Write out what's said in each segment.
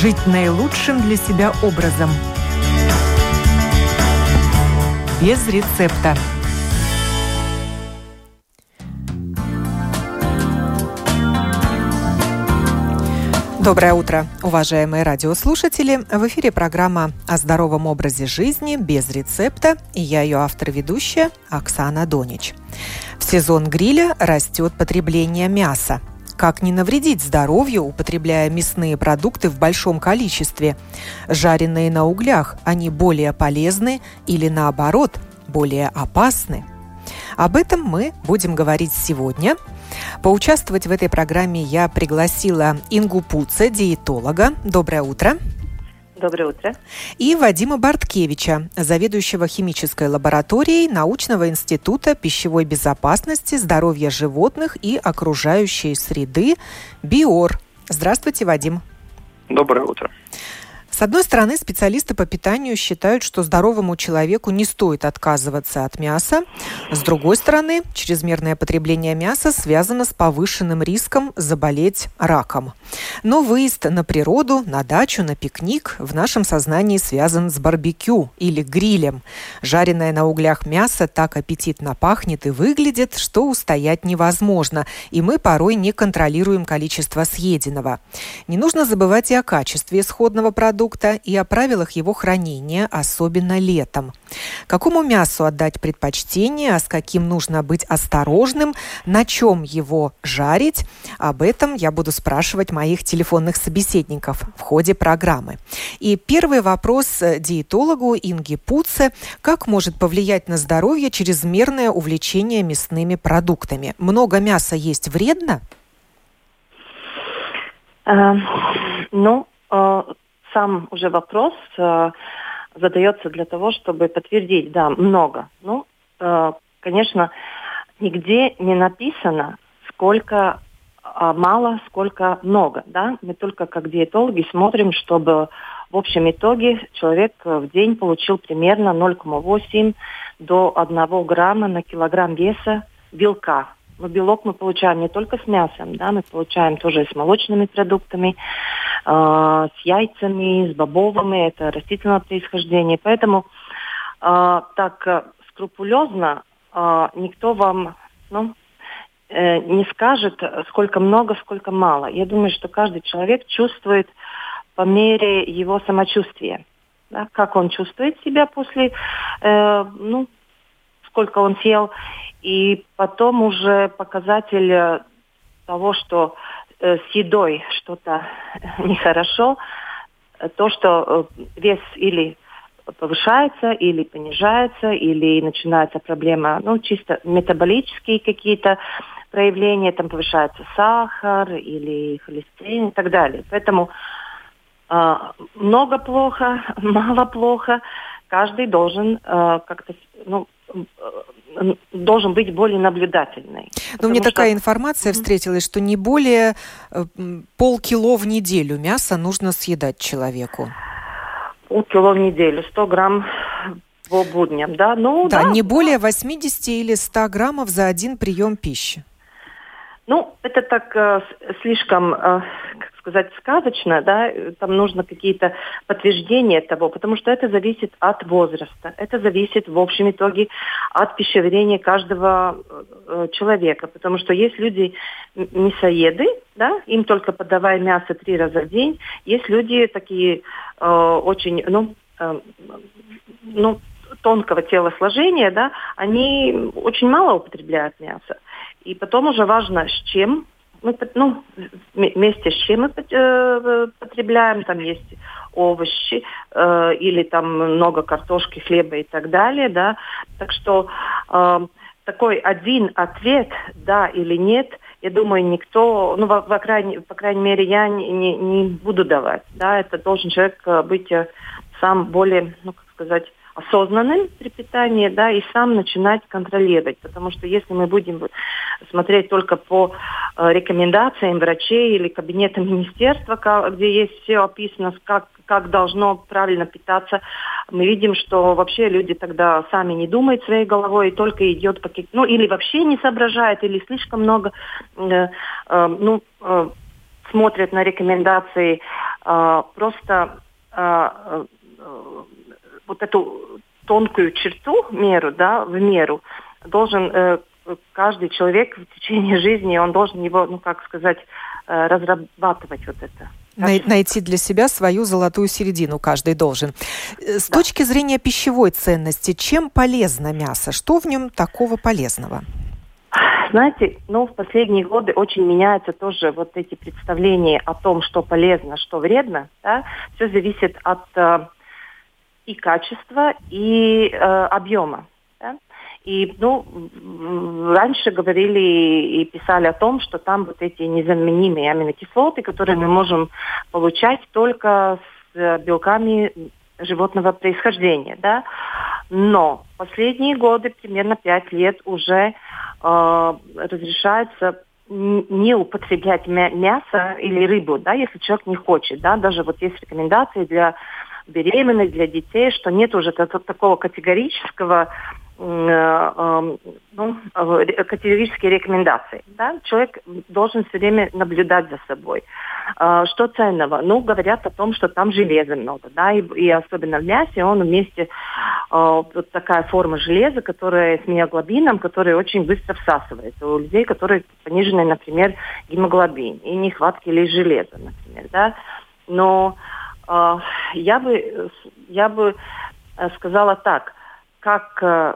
жить наилучшим для себя образом. Без рецепта. Доброе утро, уважаемые радиослушатели. В эфире программа о здоровом образе жизни без рецепта. И я ее автор-ведущая Оксана Донич. В сезон гриля растет потребление мяса. Как не навредить здоровью, употребляя мясные продукты в большом количестве? Жареные на углях, они более полезны или наоборот, более опасны? Об этом мы будем говорить сегодня – Поучаствовать в этой программе я пригласила Ингу Пуце, диетолога. Доброе утро. Доброе утро. И Вадима Барткевича, заведующего химической лабораторией Научного института пищевой безопасности, здоровья животных и окружающей среды БИОР. Здравствуйте, Вадим. Доброе утро. С одной стороны, специалисты по питанию считают, что здоровому человеку не стоит отказываться от мяса. С другой стороны, чрезмерное потребление мяса связано с повышенным риском заболеть раком. Но выезд на природу, на дачу, на пикник в нашем сознании связан с барбекю или грилем. Жареное на углях мясо так аппетитно пахнет и выглядит, что устоять невозможно, и мы порой не контролируем количество съеденного. Не нужно забывать и о качестве исходного продукта, продукта и о правилах его хранения, особенно летом. Какому мясу отдать предпочтение, а с каким нужно быть осторожным, на чем его жарить, об этом я буду спрашивать моих телефонных собеседников в ходе программы. И первый вопрос диетологу Инге Пуце. Как может повлиять на здоровье чрезмерное увлечение мясными продуктами? Много мяса есть вредно? Э, ну, э, сам уже вопрос э, задается для того, чтобы подтвердить, да, много. Ну, э, конечно, нигде не написано, сколько э, мало, сколько много, да. Мы только как диетологи смотрим, чтобы в общем итоге человек в день получил примерно 0,8 до 1 грамма на килограмм веса белка. Белок мы получаем не только с мясом, да, мы получаем тоже с молочными продуктами, э, с яйцами, с бобовыми, это растительного происхождения. Поэтому э, так э, скрупулезно э, никто вам ну, э, не скажет, сколько много, сколько мало. Я думаю, что каждый человек чувствует по мере его самочувствия. Да, как он чувствует себя после, э, ну, сколько он съел. И потом уже показатель э, того, что э, с едой что-то нехорошо, то, что э, вес или повышается, или понижается, или начинается проблема, ну, чисто метаболические какие-то проявления, там повышается сахар или холестерин и так далее. Поэтому э, много плохо, мало плохо, каждый должен э, как-то, ну, должен быть более наблюдательный. Но мне что... такая информация встретилась, что не более э, полкило в неделю мяса нужно съедать человеку. Полкило в неделю, 100 грамм по будням, да? Ну, да, да, не более 80 или 100 граммов за один прием пищи. Ну, это так э, слишком, э, как сказать, сказочно, да, там нужно какие-то подтверждения того, потому что это зависит от возраста, это зависит в общем итоге от пищеварения каждого э, человека, потому что есть люди мясоеды, да, им только подавай мясо три раза в день, есть люди такие э, очень, ну, э, ну, тонкого телосложения, да, они очень мало употребляют мясо. И потом уже важно, с чем мы, ну, вместе с чем мы э, потребляем, там есть овощи э, или там много картошки, хлеба и так далее, да. Так что э, такой один ответ, да или нет, я думаю, никто, ну, по, по, крайней, по крайней мере, я не, не, не буду давать, да, это должен человек э, быть э, сам более, ну, как сказать, осознанным при питании, да, и сам начинать контролировать. Потому что если мы будем смотреть только по э, рекомендациям врачей или кабинета министерства, где есть все описано, как, как должно правильно питаться, мы видим, что вообще люди тогда сами не думают своей головой, и только идет пакет, ну или вообще не соображает, или слишком много, э, э, ну, э, смотрят на рекомендации э, просто э, вот эту тонкую черту, меру, да, в меру, должен э, каждый человек в течение жизни, он должен его, ну как сказать, э, разрабатывать вот это. Найти для себя свою золотую середину каждый должен. Э, с да. точки зрения пищевой ценности, чем полезно мясо? Что в нем такого полезного? Знаете, ну, в последние годы очень меняются тоже вот эти представления о том, что полезно, что вредно. Да? Все зависит от э, и качества, и э, объема. Да? И, ну, раньше говорили и писали о том, что там вот эти незаменимые аминокислоты, которые мы можем получать только с э, белками животного происхождения, да. Но последние годы, примерно пять лет, уже э, разрешается не употреблять мясо или рыбу, да, если человек не хочет, да, даже вот есть рекомендации для беременных, для детей, что нет уже такого категорического Э, эм, ну, категорические рекомендации. Да? Человек должен все время наблюдать за собой. Э, что ценного? Ну, говорят о том, что там железа много, да, и, и особенно в мясе он вместе, э, вот такая форма железа, которая с миоглобином, которая очень быстро всасывается у людей, которые понижены, например, гемоглобин и нехватки или железа, например, да. Но я бы, я бы сказала так, как э,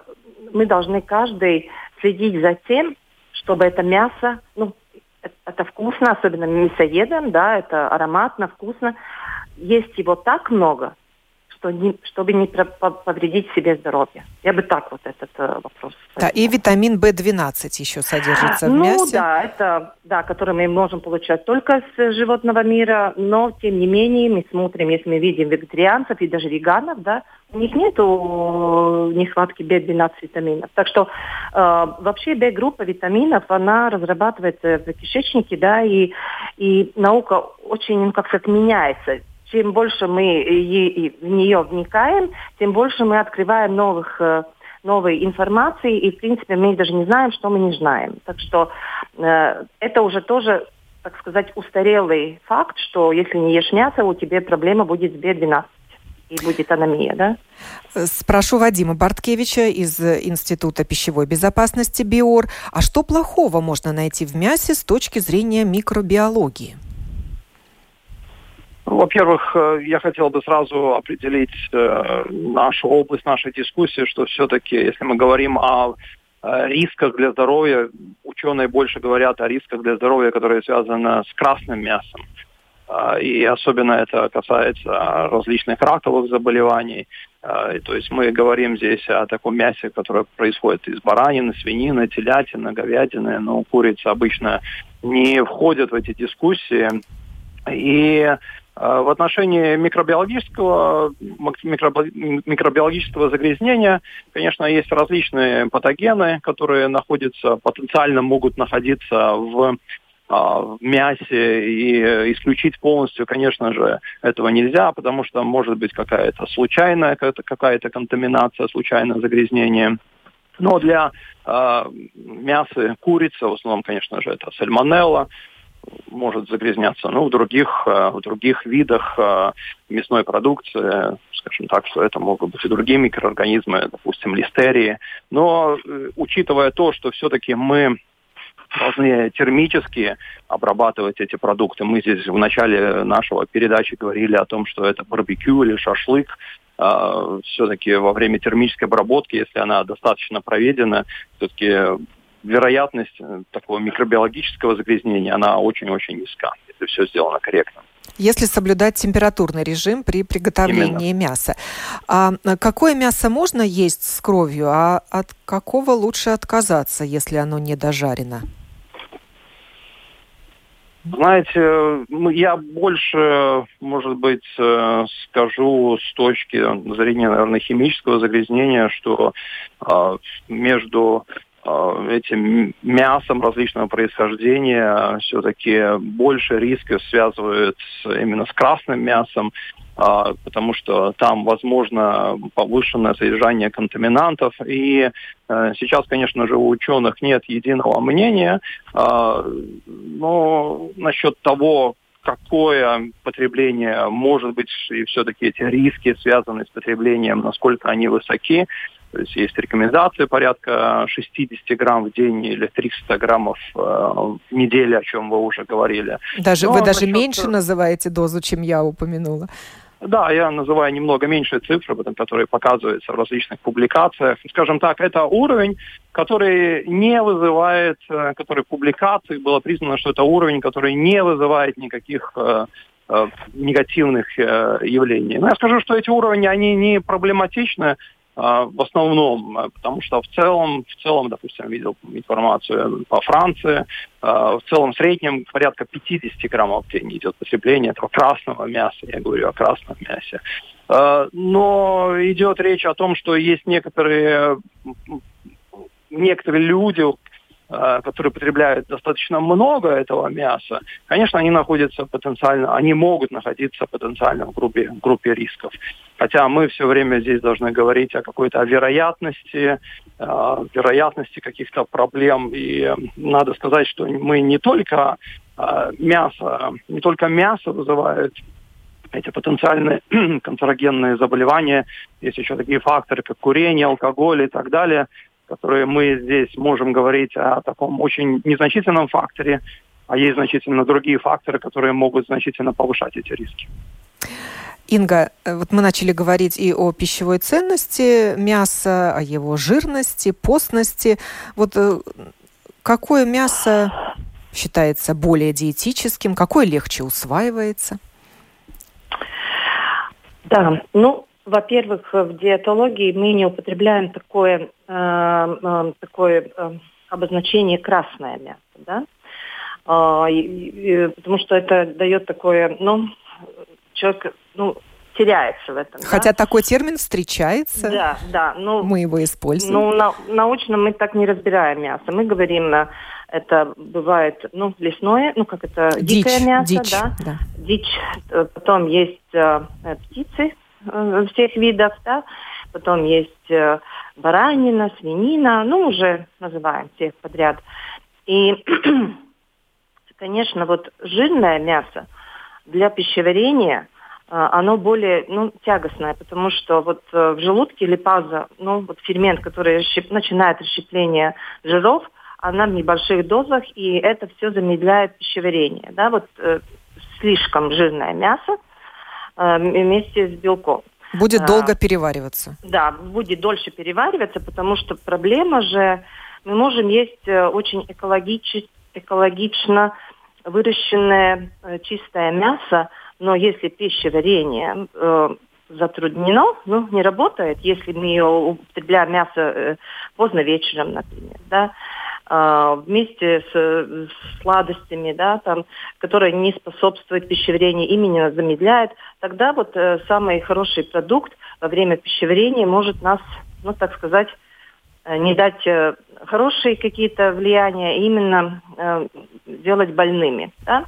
мы должны каждый следить за тем, чтобы это мясо, ну, это, это вкусно, особенно мясоедам, да, это ароматно, вкусно. Есть его так много, что не, чтобы не повредить себе здоровье. Я бы так вот этот э, вопрос. Да, и витамин В12 еще содержится в ну, мясе. Ну да, это, да, который мы можем получать только с животного мира, но тем не менее мы смотрим, если мы видим вегетарианцев и даже веганов, да, у них нет нехватки B12 витаминов. Так что э, вообще B-группа витаминов, она разрабатывается в кишечнике, да, и, и наука очень, ну, как сказать, меняется чем больше мы в нее вникаем, тем больше мы открываем новых э, новой информации, и, в принципе, мы даже не знаем, что мы не знаем. Так что э, это уже тоже, так сказать, устарелый факт, что если не ешь мясо, у тебя проблема будет с B12 и будет аномия, да? Спрошу Вадима Барткевича из Института пищевой безопасности БИОР. А что плохого можно найти в мясе с точки зрения микробиологии? Во-первых, э, я хотел бы сразу определить э, нашу область нашей дискуссии, что все-таки, если мы говорим о э, рисках для здоровья, ученые больше говорят о рисках для здоровья, которые связаны с красным мясом. И особенно это касается различных раковых заболеваний. То есть мы говорим здесь о таком мясе, которое происходит из баранины, свинины, телятины, говядины, но курица обычно не входит в эти дискуссии. И в отношении микробиологического, микробиологического загрязнения, конечно, есть различные патогены, которые находятся, потенциально могут находиться в а, в мясе и исключить полностью, конечно же, этого нельзя, потому что может быть какая-то случайная какая-то контаминация, случайное загрязнение. Но для э, мяса курицы, в основном, конечно же, это сальмонелла, может загрязняться. Ну, в других, э, в других видах э, мясной продукции, скажем так, что это могут быть и другие микроорганизмы, допустим, листерии. Но э, учитывая то, что все-таки мы должны термически обрабатывать эти продукты. Мы здесь в начале нашего передачи говорили о том, что это барбекю или шашлык. Все-таки во время термической обработки, если она достаточно проведена, все-таки вероятность э, такого микробиологического загрязнения, она очень-очень низка, если все сделано корректно. Если соблюдать температурный режим при приготовлении Именно. мяса. А какое мясо можно есть с кровью, а от какого лучше отказаться, если оно не дожарено? Знаете, я больше, может быть, э, скажу с точки зрения, наверное, химического загрязнения, что а, между Э, этим мясом различного происхождения все-таки больше рисков связывают именно с красным мясом, а, потому что там возможно повышенное содержание контаминантов. И э, сейчас, конечно же, у ученых нет единого мнения, но насчет того, какое потребление может быть, и все-таки эти риски, связанные с потреблением, насколько они высоки. То есть есть рекомендации порядка 60 грамм в день или 300 граммов э, в неделю, о чем вы уже говорили. Даже, Но вы даже насчет... меньше называете дозу, чем я упомянула. Да, я называю немного меньшие цифры, которые показываются в различных публикациях. Скажем так, это уровень, который не вызывает, э, который публикации было признано, что это уровень, который не вызывает никаких э, э, негативных э, явлений. Но я скажу, что эти уровни, они не проблематичны, а, в основном, э, потому что в целом, в целом, допустим, видел информацию по Франции, а, в целом в среднем порядка 50 граммов в день идет потребление этого красного мяса, я говорю о красном мясе. А, но идет речь о том, что есть некоторые некоторые люди, Э, которые потребляют достаточно много этого мяса, конечно, они находятся потенциально, они могут находиться потенциально в группе, в группе рисков. Хотя мы все время здесь должны говорить о какой-то вероятности, э, вероятности каких-то проблем. И надо сказать, что мы не только э, мясо, не только мясо вызывает эти потенциальные канцерогенные заболевания, есть еще такие факторы, как курение, алкоголь и так далее – которые мы здесь можем говорить о таком очень незначительном факторе, а есть значительно другие факторы, которые могут значительно повышать эти риски. Инга, э, вот мы начали говорить и о пищевой ценности мяса, о его жирности, постности. Вот э, какое мясо считается более диетическим, какое легче усваивается? Да, ну, во-первых, в диетологии мы не употребляем такое, э, э, такое э, обозначение красное мясо, да? Э, и, потому что это дает такое, ну, человек, ну, теряется в этом. Хотя да? такой термин встречается. Да, да. Ну, мы его используем. Ну, на, научно мы так не разбираем мясо. Мы говорим, э, это бывает, ну, лесное, ну, как это, дичь, дикое мясо, дичь, да? да. Дичь. Потом есть э, птицы, всех видов, да. Потом есть э, баранина, свинина, ну, уже называем всех подряд. И, конечно, вот жирное мясо для пищеварения э, оно более ну, тягостное, потому что вот в желудке липаза, ну, вот фермент, который расщеп, начинает расщепление жиров, она в небольших дозах, и это все замедляет пищеварение. Да? Вот э, слишком жирное мясо – Э, вместе с белком. Будет долго перевариваться. Да, будет дольше перевариваться, потому что проблема же, мы можем есть э, очень экологич, экологично выращенное э, чистое мясо, но если пищеварение э, затруднено, ну, не работает, если мы ее употребляем мясо э, поздно вечером, например, да, а, вместе с, сладостями, да, там, которые не способствуют пищеварению, именно замедляет, тогда вот э, самый хороший продукт во время пищеварения может нас, ну, так сказать, э, не дать э, хорошие какие-то влияния, а именно э, делать больными. Да?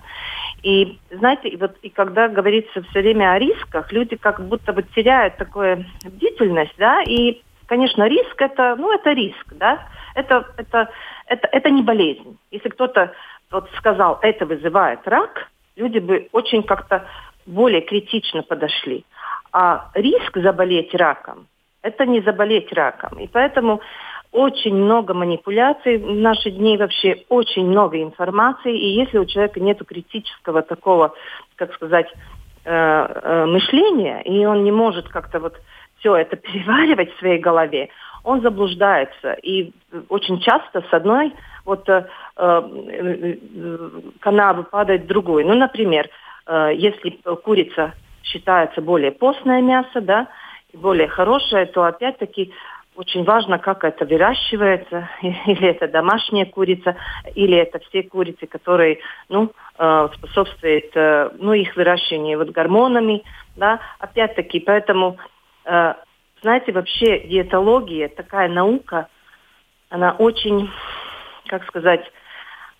И знаете, и вот и когда говорится все время о рисках, люди как будто бы теряют такую бдительность, да, и, конечно, риск это, ну, это риск, да, это, это, это, это не болезнь. Если кто-то вот сказал, это вызывает рак, люди бы очень как-то более критично подошли. А риск заболеть раком – это не заболеть раком. И поэтому очень много манипуляций в наши дни, вообще очень много информации. И если у человека нет критического такого, как сказать, э, э, мышления, и он не может как-то вот все это переваривать в своей голове, он заблуждается. И очень часто с одной вот э, э, канавы падает в другую. Ну, например, э, если курица считается более постное мясо, да, более хорошее, то опять-таки очень важно, как это выращивается, или это домашняя курица, или это все курицы, которые, ну, э, способствуют, э, ну, их выращиванию вот гормонами, да, опять-таки, поэтому э, знаете, вообще диетология, такая наука, она очень, как сказать,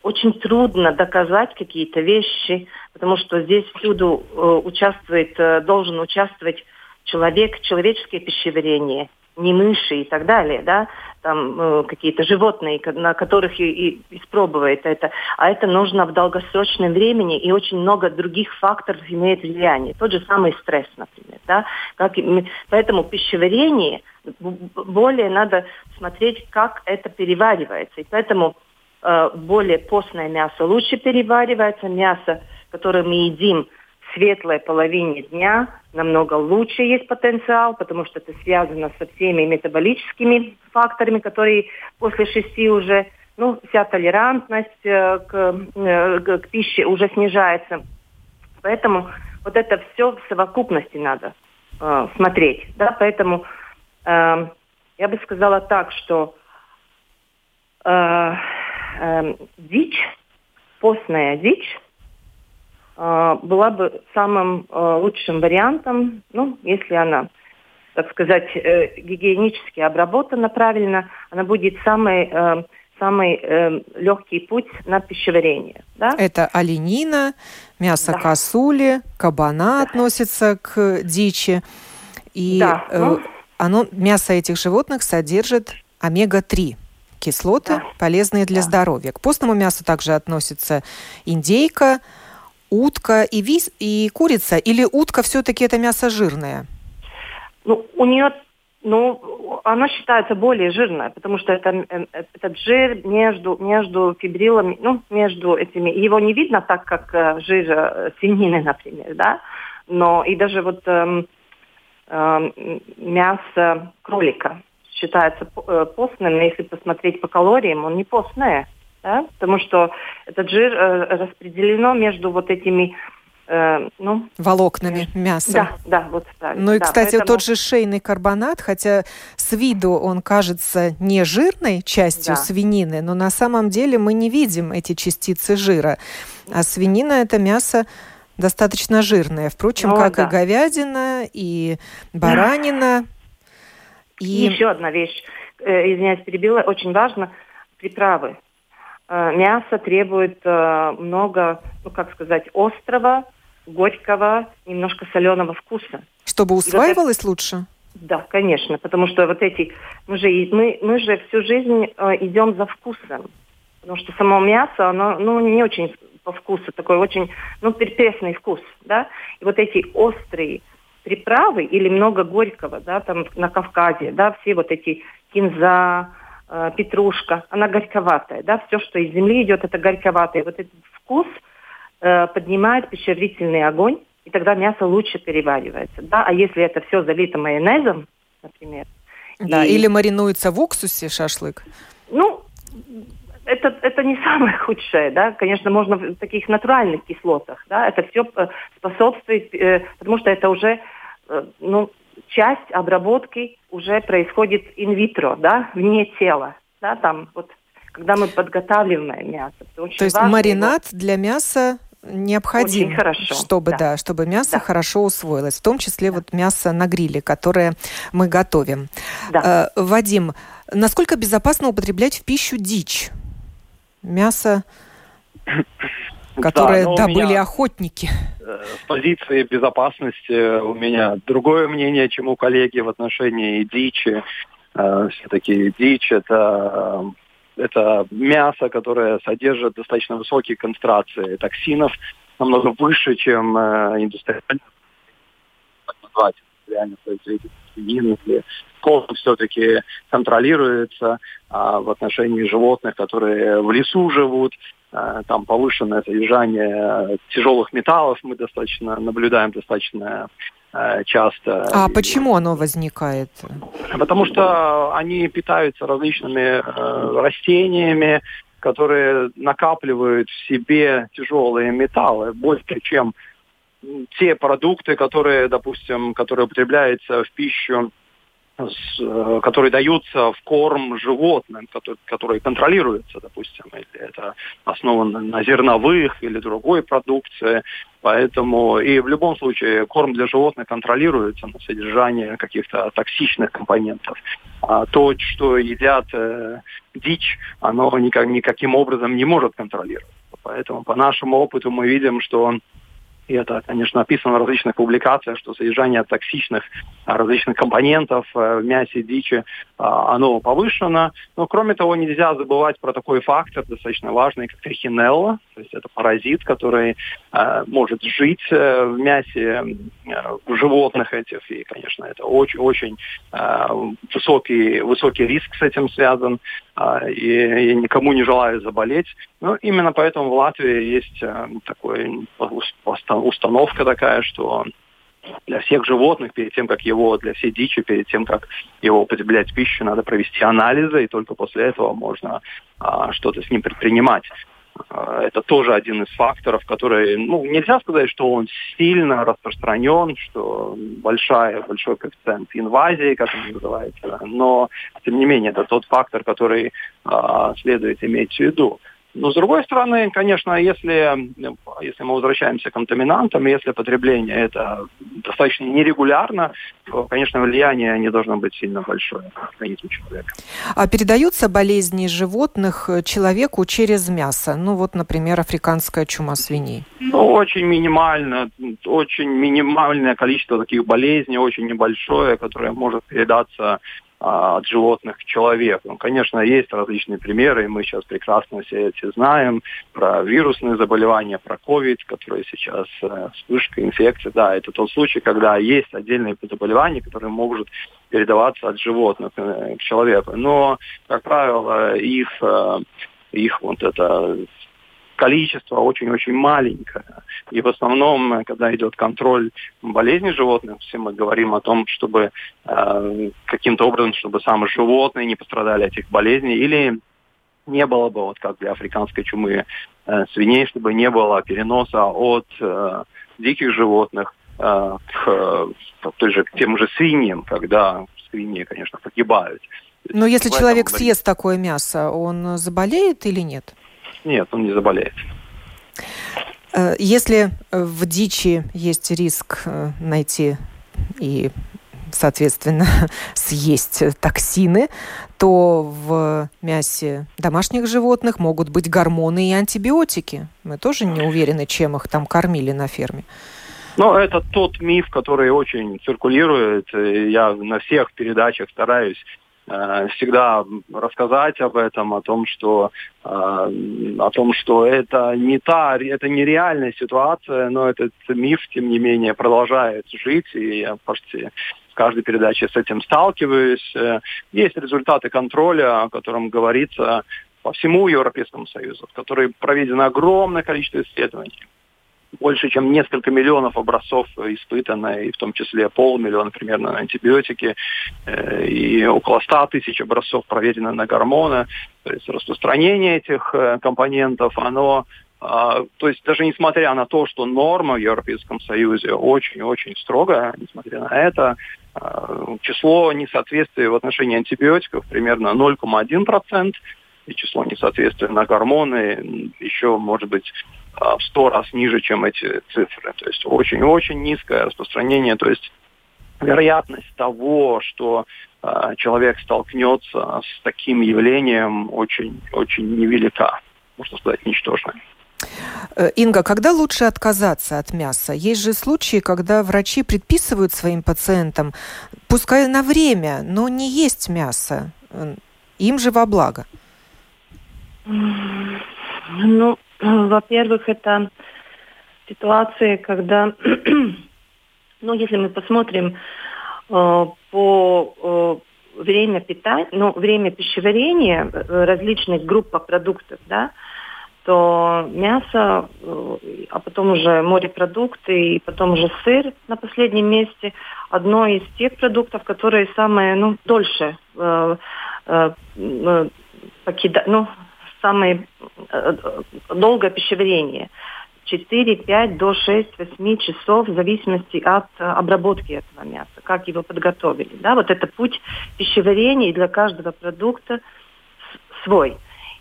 очень трудно доказать какие-то вещи, потому что здесь всюду э, участвует, э, должен участвовать человек, человеческое пищеварение не мыши и так далее, да, там э, какие-то животные, на которых и, и испробует это, а это нужно в долгосрочном времени, и очень много других факторов имеет влияние. Тот же самый стресс, например, да, как, поэтому пищеварение более надо смотреть, как это переваривается, и поэтому э, более постное мясо лучше переваривается, мясо, которое мы едим светлой половине дня намного лучше есть потенциал, потому что это связано со всеми метаболическими факторами, которые после шести уже, ну, вся толерантность э, к, э, к пище уже снижается. Поэтому вот это все в совокупности надо э, смотреть, да, поэтому э, я бы сказала так, что э, э, дичь, постная дичь, была бы самым а, лучшим вариантом, ну, если она, так сказать, э, гигиенически обработана правильно, она будет самый э, самый э, легкий путь на пищеварение. Да? Это оленина, мясо да. косули, кабана да. относится к дичи. И да, ну, оно, мясо этих животных содержит омега-3 кислоты, да. полезные для да. здоровья. К постному мясу также относится индейка, утка и, вис, и курица? Или утка все-таки это мясо жирное? Ну, у нее ну, она считается более жирной, потому что это, э, этот жир между, между фибрилами, ну, между этими, его не видно так, как э, жир э, свинины, например, да, но и даже вот э, э, мясо кролика считается постным, если посмотреть по калориям, он не постное да, потому что этот жир э, распределено между вот этими э, ну, волокнами мяса. Да, да, вот правильно. Ну и, да, кстати, поэтому... тот же шейный карбонат, хотя с виду он кажется не жирной частью да. свинины, но на самом деле мы не видим эти частицы жира. А свинина это мясо достаточно жирное, впрочем, ну, как да. и говядина, и баранина. И... и еще одна вещь, э, извиняюсь, перебила, очень важно, приправы. Э, мясо требует э, много, ну как сказать, острого, горького, немножко соленого вкуса. Чтобы усваивалось вот это, лучше? Да, конечно, потому что вот эти мы же мы мы же всю жизнь э, идем за вкусом, потому что само мясо оно ну не очень по вкусу такой очень ну перпесный вкус, да, и вот эти острые приправы или много горького, да, там на Кавказе, да, все вот эти кинза, э, петрушка, она горьковатая, да, все, что из земли идет, это горьковатое. Вот этот вкус э, поднимает пищеварительный огонь, и тогда мясо лучше переваривается, да, а если это все залито майонезом, например. Да, и... или маринуется в уксусе шашлык. Ну, это, это не самое худшее, да, конечно, можно в таких натуральных кислотах, да, это все э, способствует, э, потому что это уже, ну, часть обработки уже происходит инвитро, да, вне тела, да, там вот, когда мы подготавливаем мясо. То есть маринад его... для мяса необходим, Очень хорошо, чтобы да. да, чтобы мясо да. хорошо усвоилось, в том числе да. вот мясо на гриле, которое мы готовим. Да. Э, Вадим, насколько безопасно употреблять в пищу дичь? Мясо которые да, добыли охотники. Э, с позиции безопасности у меня другое мнение, чем у коллеги в отношении дичи. Э, Все-таки дичь это это мясо, которое содержит достаточно высокие концентрации токсинов, намного выше, чем э, индустриальные реально или корм все-таки контролируется а в отношении животных, которые в лесу живут, Э, там повышенное содержание тяжелых металлов мы достаточно наблюдаем достаточно э, часто. А почему оно возникает? Потому что они питаются различными э, растениями, которые накапливают в себе тяжелые металлы больше, чем те продукты, которые, допустим, которые употребляются в пищу э, которые даются в корм животным, которые, которые контролируются, допустим, или это основано на зерновых или другой продукции. Поэтому и в любом случае корм для животных контролируется на содержание каких-то токсичных компонентов. А то, что едят э, дичь, оно никак, никаким образом не может контролироваться. Поэтому по нашему опыту мы видим, что и это, конечно, описано в различных публикациях, что содержание токсичных а, различных компонентов э, в мясе дичи, а, оно повышено. Но, кроме того, нельзя забывать про такой фактор, достаточно важный, как трихинелла, то есть это паразит, который а, может жить э, в мясе в животных этих, и, конечно, это очень-очень высокий, высокий риск с этим связан, и, и никому не желаю заболеть. Но именно поэтому в Латвии есть такой установка такая, что для всех животных, перед тем, как его, для всей дичи, перед тем, как его употреблять в пищу, надо провести анализы, и только после этого можно а, что-то с ним предпринимать. А, это тоже один из факторов, который, ну, нельзя сказать, что он сильно распространен, что большая, большой коэффициент инвазии, как он называется, но, тем не менее, это тот фактор, который а, следует иметь в виду. Но с другой стороны, конечно, если, если мы возвращаемся к контаминантам, если потребление это достаточно нерегулярно, то, конечно, влияние не должно быть сильно большое на организм человека. А передаются болезни животных человеку через мясо? Ну вот, например, африканская чума свиней. Ну, очень минимально, очень минимальное количество таких болезней, очень небольшое, которое может передаться от животных к человеку. Ну, конечно, есть различные примеры, и мы сейчас прекрасно все эти знаем, про вирусные заболевания, про COVID, которые сейчас э, вспышка инфекции. Да, это тот случай, когда есть отдельные заболевания, которые могут передаваться от животных э, к человеку. Но, как правило, их э, их вот это количество очень-очень маленькое. И в основном, когда идет контроль болезней животных, все мы говорим о том, чтобы э, каким-то образом, чтобы самые животные не пострадали от этих болезней, или не было бы, вот как для африканской чумы э, свиней, чтобы не было переноса от э, диких животных э, к, к, же, к тем же свиньям, когда свиньи, конечно, погибают. Но если человек съест такое мясо, он заболеет или нет? Нет, он не заболеет. Э, если в дичи есть риск э, найти и, соответственно, съесть токсины, то в мясе домашних животных могут быть гормоны и антибиотики. Мы тоже не уверены, чем их там кормили на ферме. Ну, это тот миф, который очень циркулирует. Я на всех передачах стараюсь Э, всегда рассказать об этом, о том, что э, о том, что это не та, это не реальная ситуация, но этот миф, тем не менее, продолжает жить, и я почти в каждой передаче с этим сталкиваюсь. Э, есть результаты контроля, о котором говорится по всему Европейскому Союзу, в которой проведено огромное количество исследований больше, чем несколько миллионов образцов испытано, и в том числе полмиллиона примерно на антибиотики, э, и около 100 тысяч образцов проведено на гормоны. То есть распространение этих э, компонентов, оно а, то есть даже несмотря на то, что норма в Европейском Союзе очень-очень строгая, несмотря на это, а, число несоответствий в отношении антибиотиков примерно 0,1%, и число несоответствия на гормоны еще может быть а, в сто раз ниже, чем эти цифры. То есть очень-очень низкое распространение. То есть вероятность того, что э, человек столкнется с таким явлением, очень-очень невелика, можно сказать, ничтожная. Э, Инга, когда лучше отказаться от мяса? Есть же случаи, когда врачи предписывают своим пациентам, пускай на время, но не есть мясо. Им же во благо. Ну, во-первых, это ситуация, когда, ну, если мы посмотрим э, по э, время питания, ну, время пищеварения э, различных группах продуктов, да, то мясо, э, а потом уже морепродукты и потом уже сыр на последнем месте одно из тех продуктов, которые самые, ну, дольше э, э, э покидают, ну, самое э, долгое пищеварение. 4, 5 до 6, 8 часов в зависимости от э, обработки этого мяса, как его подготовили. Да? Вот это путь пищеварения для каждого продукта свой.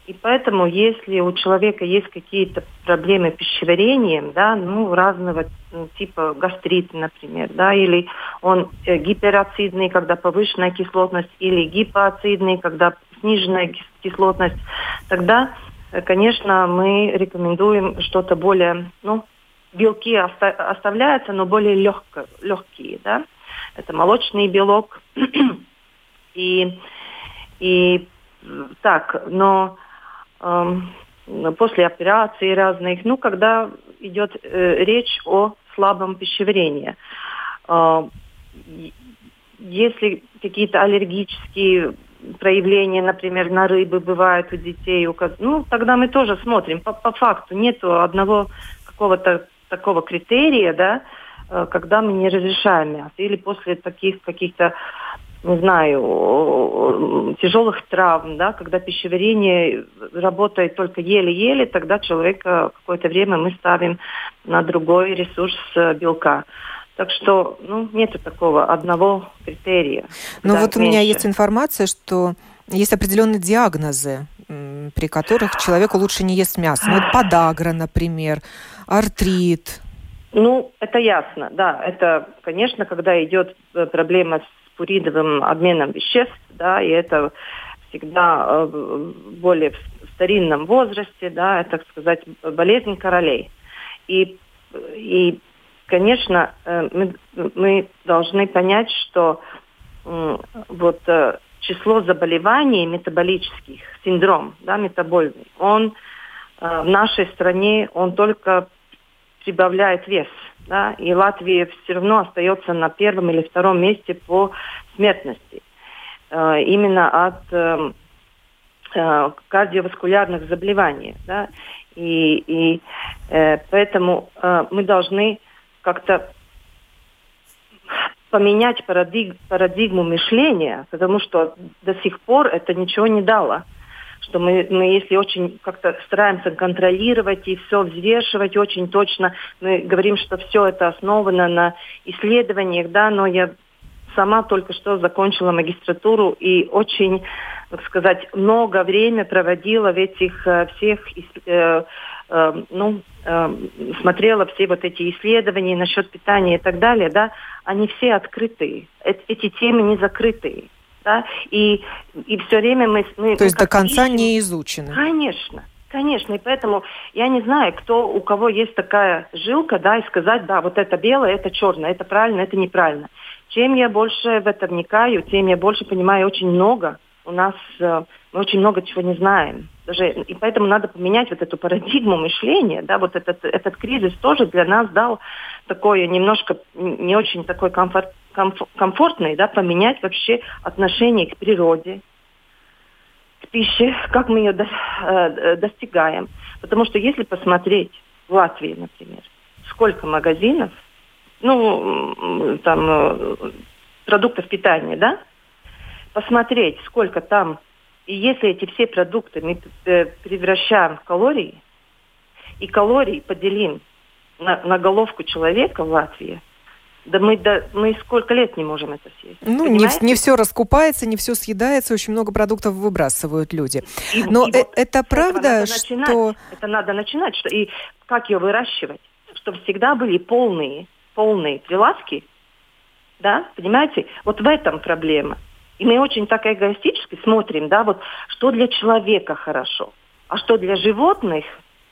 И поэтому, если у человека есть какие-то проблемы с пищеварением, да, ну, разного типа гастрит, например, да, или он э, гиперацидный, когда повышенная кислотность, или гипоацидный, когда сниженная кислотность, тогда, э, конечно, мы рекомендуем что-то более, ну, белки оста оставляются, но более легко, легкие, да. Это молочный белок. и, и так, но э, после операции разных, ну, когда идет э, речь о слабом пищеварении. Э, если какие-то аллергические проявления, например, на рыбы бывают у детей, у, ну, тогда мы тоже смотрим. По, по факту нет одного какого-то такого критерия, да, э, когда мы не разрешаем мясо. Или после таких каких-то, не знаю, тяжелых травм, да, когда пищеварение работает только еле-еле, тогда человека какое-то время мы ставим на другой ресурс э, белка. Так что ну, нет такого одного критерия. Ну вот меньше. у меня есть информация, что есть определенные диагнозы, при которых человеку лучше не есть мясо. Ну, вот подагра, например, артрит. Ну, это ясно, да. Это, конечно, когда идет э, проблема с пуридовым обменом веществ, да, и это всегда э, более в старинном возрасте, да, это, так сказать, болезнь королей. И, и конечно, э, мы, мы должны понять, что вот э, число заболеваний метаболических, синдром, да, метабольный, он э, в нашей стране, он только прибавляет вес. Да, и Латвия все равно остается на первом или втором месте по смертности. Именно от кардиоваскулярных заболеваний. Да, и, и поэтому мы должны как-то поменять парадиг, парадигму мышления, потому что до сих пор это ничего не дало. Что мы, мы если очень как-то стараемся контролировать и все взвешивать очень точно, мы говорим, что все это основано на исследованиях, да, но я сама только что закончила магистратуру и очень, так сказать, много времени проводила в этих э, всех э, э, ну, э, смотрела все вот эти исследования насчет питания и так далее, да, они все открытые. Эти, эти темы не закрытые. Да? И, и все время мы... мы То есть до конца ищем... не изучены? Конечно. Конечно, и поэтому я не знаю, кто у кого есть такая жилка, да, и сказать, да, вот это белое, это черное, это правильно, это неправильно. Чем я больше в это вникаю, тем я больше понимаю очень много. У нас э, мы очень много чего не знаем. Даже, и поэтому надо поменять вот эту парадигму мышления. Да, вот этот, этот кризис тоже для нас дал такое немножко не очень такой комфорт, комфорт, комфортный, да, поменять вообще отношение к природе, к пище, как мы ее до, э, достигаем. Потому что если посмотреть в Латвии, например, сколько магазинов, ну, там, э, продуктов питания, да, посмотреть, сколько там и если эти все продукты мы э, превращаем в калории, и калории поделим на, на головку человека в Латвии, да мы, да мы сколько лет не можем это съесть. Ну, не, не все раскупается, не все съедается, очень много продуктов выбрасывают люди. И, Но и э, вот это правда, что... Это надо начинать, что и как ее выращивать, чтобы всегда были полные, полные прилавки, да, понимаете? Вот в этом проблема. И мы очень так эгоистически смотрим, да, вот что для человека хорошо, а что для животных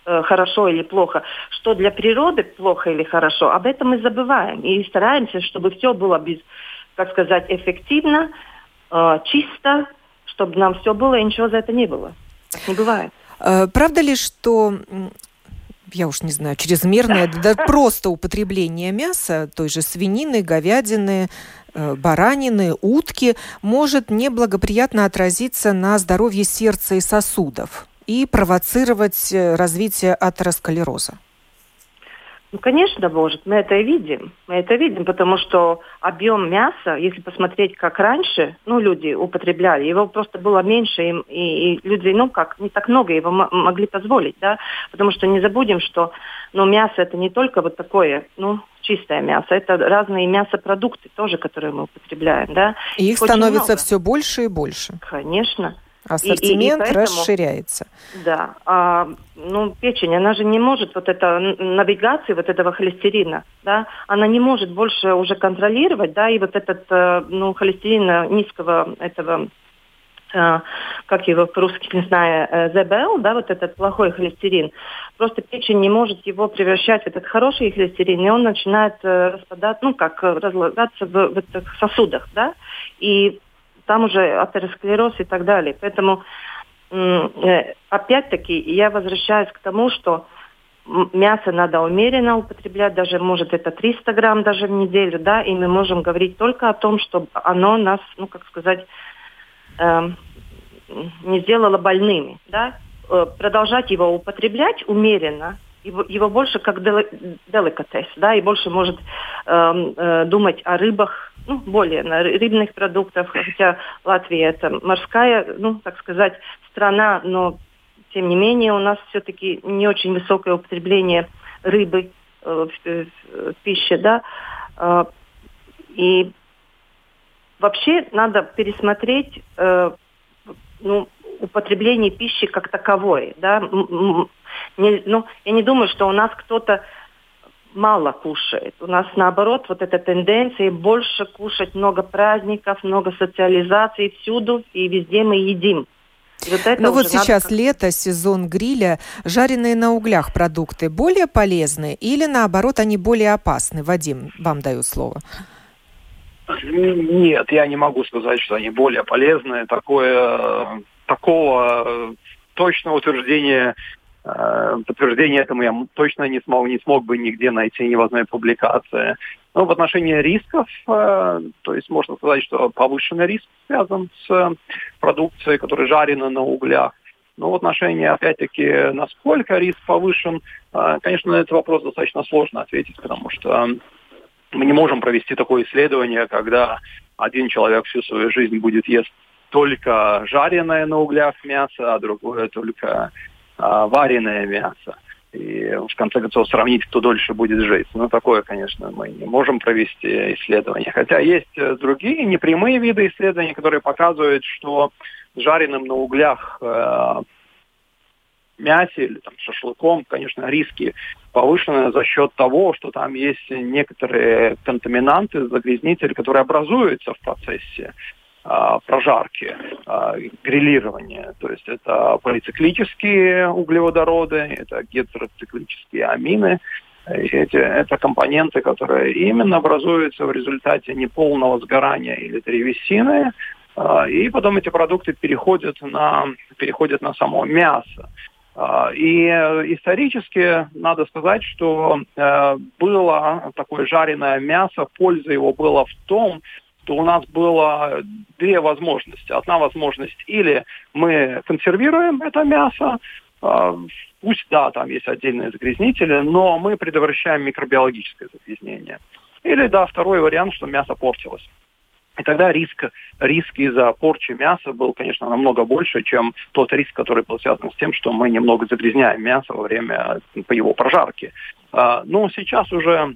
э, хорошо или плохо, что для природы плохо или хорошо, об этом мы забываем. И стараемся, чтобы все было, без, как сказать, эффективно, э, чисто, чтобы нам все было и ничего за это не было. Так не бывает. Э, правда ли, что я уж не знаю, чрезмерное, да просто употребление мяса, той же свинины, говядины, Э, баранины, утки может неблагоприятно отразиться на здоровье сердца и сосудов и провоцировать э, развитие атеросклероза? Ну, конечно, может. Мы это и видим. Мы это видим, потому что объем мяса, если посмотреть, как раньше, ну, люди употребляли, его просто было меньше, и, и, и люди, ну, как, не так много его могли позволить, да, потому что не забудем, что, ну, мясо это не только вот такое, ну, чистое мясо, это разные мясопродукты тоже, которые мы употребляем, да. И их Очень становится много. все больше и больше. Конечно. Ассортимент и, и, и поэтому, расширяется. Да. А, ну, печень, она же не может, вот эта навигация вот этого холестерина, да, она не может больше уже контролировать, да, и вот этот, э, ну, холестерин низкого этого как его по-русски, не знаю, ЗБЛ, да, вот этот плохой холестерин, просто печень не может его превращать в этот хороший холестерин, и он начинает распадаться, ну, как разлагаться в, в этих сосудах, да, и там уже атеросклероз и так далее. Поэтому, опять-таки, я возвращаюсь к тому, что мясо надо умеренно употреблять, даже может это 300 грамм даже в неделю, да, и мы можем говорить только о том, чтобы оно нас, ну, как сказать, э, не сделало больными, да, э, продолжать его употреблять умеренно, его, его больше как деликатес, да, и больше может э, э, думать о рыбах, ну, более на рыбных продуктах, хотя Латвия это морская, ну, так сказать, страна, но тем не менее, у нас все-таки не очень высокое употребление рыбы э, в, в, в пище, да. Э, и вообще надо пересмотреть э, ну, употребление пищи как таковой, да. Не, ну, я не думаю, что у нас кто-то мало кушает. У нас наоборот вот эта тенденция больше кушать, много праздников, много социализации всюду и везде мы едим. Вот ну вот сейчас надо... лето, сезон гриля. Жареные на углях продукты более полезны или наоборот они более опасны? Вадим, вам даю слово. Нет, я не могу сказать, что они более полезны. Такое, такого точного утверждения Э, подтверждение этому я точно не смог, не смог бы нигде найти ни в одной публикации. Но в отношении рисков, э, то есть можно сказать, что повышенный риск связан с продукцией, которая жарена на углях. Но в отношении, опять-таки, насколько риск повышен, э, конечно, на этот вопрос достаточно сложно ответить, потому что мы не можем провести такое исследование, когда один человек всю свою жизнь будет есть только жареное на углях мясо, а другое только вареное мясо. И в конце концов сравнить, кто дольше будет жить. Ну, такое, конечно, мы не можем провести исследование. Хотя есть э, другие непрямые виды исследований, которые показывают, что жареным на углях э, мясе или там, шашлыком, конечно, риски повышены за счет того, что там есть некоторые контаминанты, загрязнители, которые образуются в процессе а, прожарки, а, грилирования. То есть это полициклические углеводороды, это гетероциклические амины. Эти, это компоненты, которые именно образуются в результате неполного сгорания или древесины, а, и потом эти продукты переходят на, переходят на само мясо. И исторически надо сказать, что э, было такое жареное мясо, польза его была в том, то у нас было две возможности. Одна возможность или мы консервируем это мясо, а, пусть, да, там есть отдельные загрязнители, но мы предотвращаем микробиологическое загрязнение. Или, да, второй вариант, что мясо портилось. И тогда риск, риск из-за порчи мяса был, конечно, намного больше, чем тот риск, который был связан с тем, что мы немного загрязняем мясо во время по его прожарки. А, но сейчас уже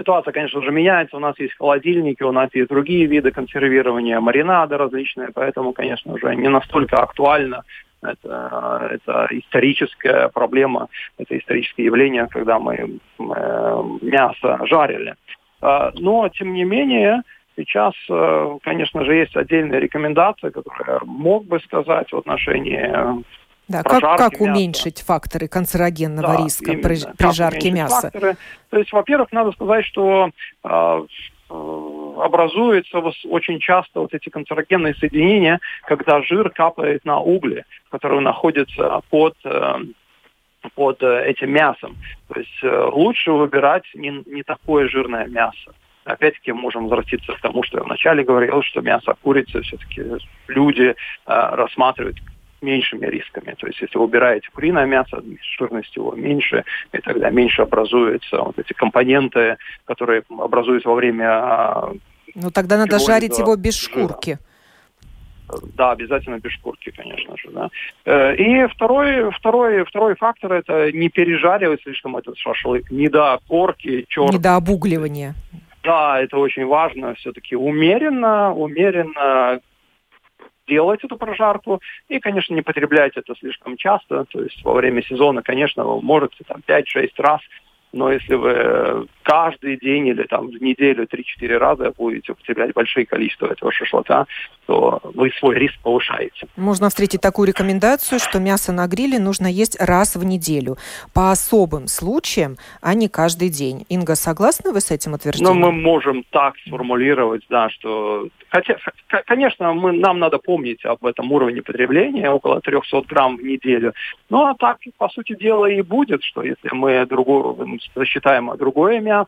Ситуация, конечно же, меняется. У нас есть холодильники, у нас есть другие виды консервирования, маринады различные, поэтому, конечно же, не настолько актуально это, это историческая проблема, это историческое явление, когда мы э, мясо жарили. Э, но, тем не менее, сейчас, э, конечно же, есть отдельные рекомендации, которые мог бы сказать в отношении да, как, как уменьшить факторы канцерогенного да, риска именно. при, при жарке мяса? Факторы? То есть, во-первых, надо сказать, что э, образуются очень часто вот эти канцерогенные соединения, когда жир капает на угли, которые находятся под э, под э, этим мясом. То есть э, лучше выбирать не, не такое жирное мясо. Опять-таки можем возвратиться к тому, что я вначале говорил, что мясо курицы все-таки люди э, рассматривают меньшими рисками. То есть если вы убираете куриное мясо, жирность его меньше, и тогда меньше образуются вот эти компоненты, которые образуются во время... А, ну тогда надо жарить его без шкурки. Да, обязательно без шкурки, конечно же. Да. Э, и второй, второй, второй фактор это не пережаривать слишком этот шашлык, не до корки, черт. Не до обугливания. Да, это очень важно. Все-таки умеренно, умеренно делать эту прожарку и, конечно, не потреблять это слишком часто. То есть во время сезона, конечно, можете там 5-6 раз но если вы каждый день или там в неделю 3-4 раза будете употреблять большие количества этого шашлыка, то вы свой риск повышаете. Можно встретить такую рекомендацию, что мясо на гриле нужно есть раз в неделю по особым случаям, а не каждый день. Инга, согласны вы с этим утверждением? Ну, мы можем так сформулировать, да, что... Хотя, конечно, мы, нам надо помнить об этом уровне потребления, около 300 грамм в неделю. Ну, а так, по сути дела, и будет, что если мы другое, засчитаем другое мясо,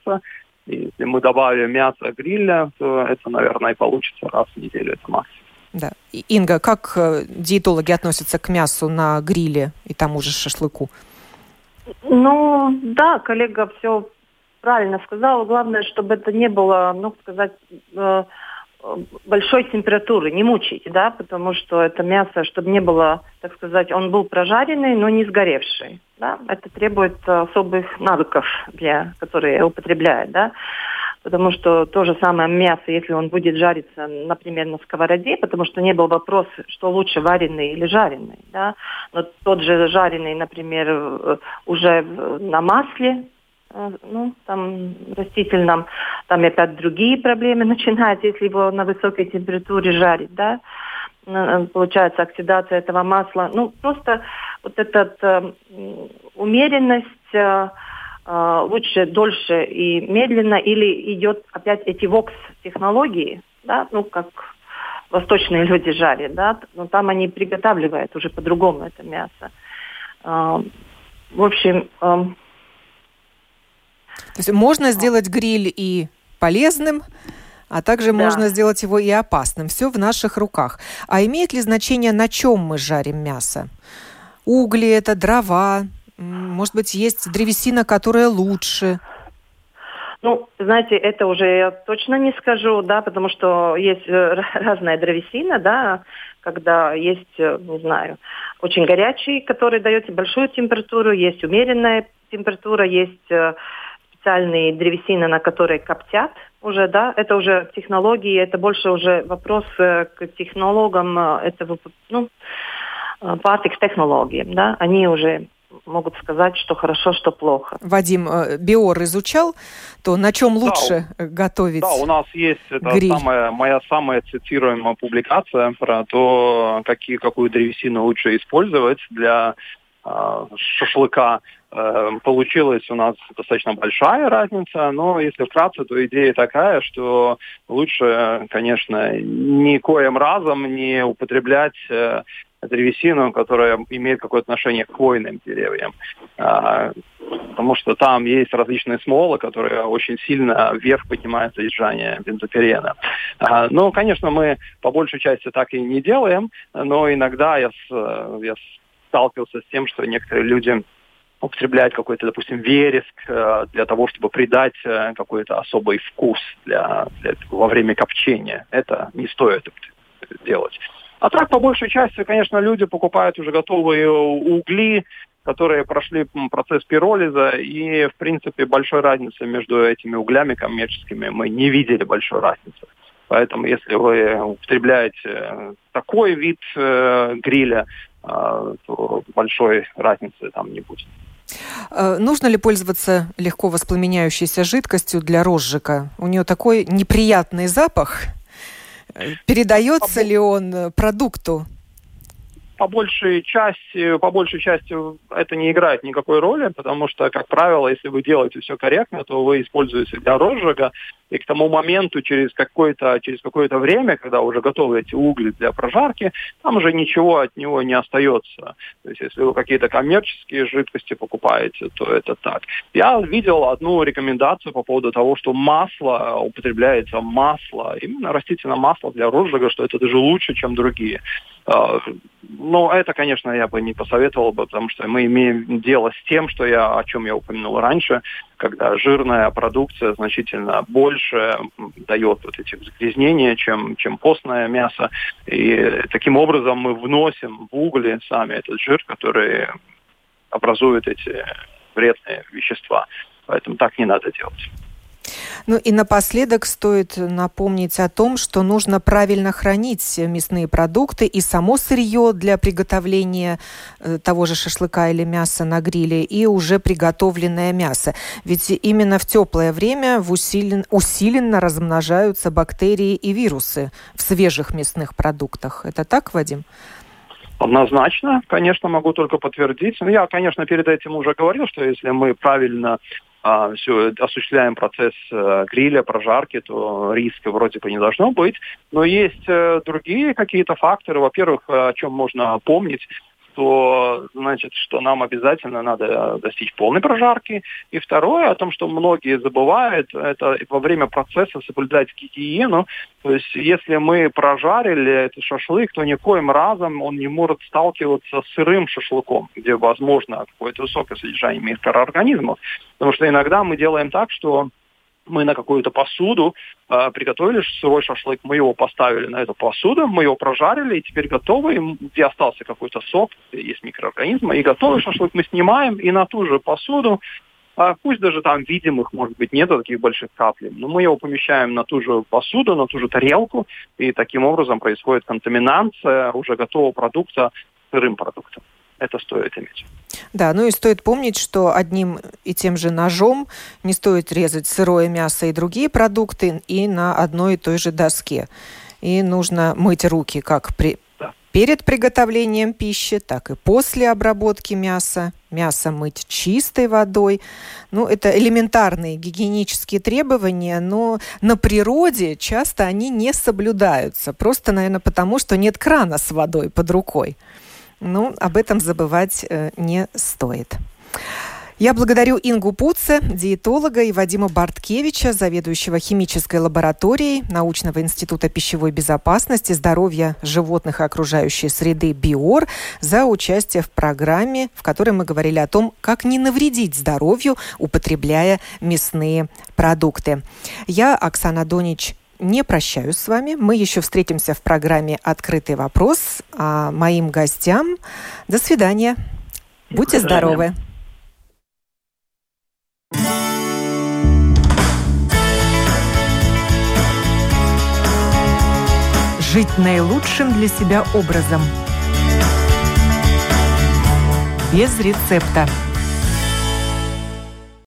и если мы добавим мясо гриля, то это, наверное, и получится раз в неделю, это максимум. Да. Инга, как э, диетологи относятся к мясу на гриле и тому же шашлыку? Ну, да, коллега все правильно сказала. Главное, чтобы это не было, ну, сказать, э, большой температуры, не мучить, да, потому что это мясо, чтобы не было, так сказать, он был прожаренный, но не сгоревший, да, это требует особых навыков, для, которые употребляют, да, потому что то же самое мясо, если он будет жариться, например, на сковороде, потому что не был вопрос, что лучше вареный или жареный, да, но тот же жареный, например, э, уже на масле, Э, ну, там, растительном, там опять другие проблемы начинаются, если его на высокой температуре жарить, да, э, получается оксидация этого масла. Ну, просто вот эта э, умеренность э, э, лучше дольше и медленно, или идет опять эти вокс-технологии, да, ну, как восточные люди жарят, да, но там они приготавливают уже по-другому это мясо. Э, в общем, э, то есть можно сделать гриль и полезным, а также да. можно сделать его и опасным. Все в наших руках. А имеет ли значение, на чем мы жарим мясо? Угли это, дрова, может быть, есть древесина, которая лучше. Ну, знаете, это уже я точно не скажу, да, потому что есть э, разная древесина, да, когда есть, э, не знаю, очень горячий, который дает большую температуру, есть умеренная температура, есть э, специальные древесины, на которые коптят уже, да, это уже технологии, это больше уже вопрос э, к технологам э, этого, ну, э, партик технологиям, да, они уже могут сказать, что хорошо, что плохо. Вадим, Биор изучал, то на чем лучше да, готовить Да, у нас есть это самая, моя самая цитируемая публикация про то, какие, какую древесину лучше использовать для шашлыка. Эм, получилась у нас достаточно большая разница, но если вкратце, то идея такая, что лучше, конечно, никоим разом не употреблять э, древесину, которая имеет какое-то отношение к хвойным деревьям. Потому что там есть различные смолы, которые очень сильно вверх поднимают содержание бензопирена. Но, конечно, мы по большей части так и не делаем, но иногда я, с, я сталкивался с тем, что некоторые люди употреблять какой-то, допустим, вереск э, для того, чтобы придать э, какой-то особый вкус для, для, во время копчения. Это не стоит делать. А так, по большей части, конечно, люди покупают уже готовые угли, которые прошли процесс пиролиза, и, в принципе, большой разницы между этими углями коммерческими мы не видели большой разницы. Поэтому, если вы употребляете такой вид э, гриля, э, то большой разницы там не будет. Э, нужно ли пользоваться легко воспламеняющейся жидкостью для розжига? У нее такой неприятный запах. Э, передается ли он э, продукту? По большей части, по большей части это не играет никакой роли, потому что, как правило, если вы делаете все корректно, то вы используете для розжига, и к тому моменту, через какое-то через какое-то время, когда уже готовы эти угли для прожарки, там уже ничего от него не остается. То есть, если вы какие-то коммерческие жидкости покупаете, то это так. Я видел одну рекомендацию по поводу того, что масло, употребляется масло, именно растительное масло для розжига, что это даже лучше, чем другие. А, но это, конечно, я бы не посоветовал бы, потому что мы имеем дело с тем, что я, о чем я упомянул раньше, когда жирная продукция значительно больше дает вот эти загрязнения, чем, чем постное мясо. И таким образом мы вносим в угли сами этот жир, который образует эти вредные вещества. Поэтому так не надо делать. Ну и напоследок стоит напомнить о том, что нужно правильно хранить мясные продукты и само сырье для приготовления э, того же шашлыка или мяса на гриле, и уже приготовленное мясо. Ведь именно в теплое время в усилен, усиленно размножаются бактерии и вирусы в свежих мясных продуктах. Это так, Вадим? Однозначно, конечно, могу только подтвердить. Но я, конечно, перед этим уже говорил, что если мы правильно а, все, осуществляем процесс а, гриля, прожарки, то риска вроде бы не должно быть. Но есть а, другие какие-то факторы. Во-первых, о чем можно помнить, то значит, что нам обязательно надо достичь полной прожарки. И второе, о том, что многие забывают, это во время процесса соблюдать гигиену. То есть, если мы прожарили этот шашлык, то никоим разом он не может сталкиваться с сырым шашлыком, где возможно какое-то высокое содержание микроорганизмов. Потому что иногда мы делаем так, что мы на какую-то посуду э, приготовили сырой шашлык, мы его поставили на эту посуду, мы его прожарили, и теперь готовый, где остался какой-то сок, есть микроорганизмы, и готовый шашлык мы снимаем и на ту же посуду, э, пусть даже там видимых, может быть, нет таких больших каплей, но мы его помещаем на ту же посуду, на ту же тарелку, и таким образом происходит контаминация уже готового продукта сырым продуктом это стоит иметь. Да, ну и стоит помнить, что одним и тем же ножом не стоит резать сырое мясо и другие продукты и на одной и той же доске. И нужно мыть руки как при, перед приготовлением пищи, так и после обработки мяса. Мясо мыть чистой водой. Ну, это элементарные гигиенические требования, но на природе часто они не соблюдаются. Просто, наверное, потому, что нет крана с водой под рукой. Ну, об этом забывать э, не стоит. Я благодарю Ингу Пуце, диетолога, и Вадима Барткевича, заведующего химической лабораторией Научного института пищевой безопасности, здоровья животных и окружающей среды БИОР за участие в программе, в которой мы говорили о том, как не навредить здоровью, употребляя мясные продукты. Я, Оксана Донич, не прощаюсь с вами. Мы еще встретимся в программе «Открытый вопрос». А моим гостям до свидания. Будьте здоровы. Жить наилучшим для себя образом. Без рецепта.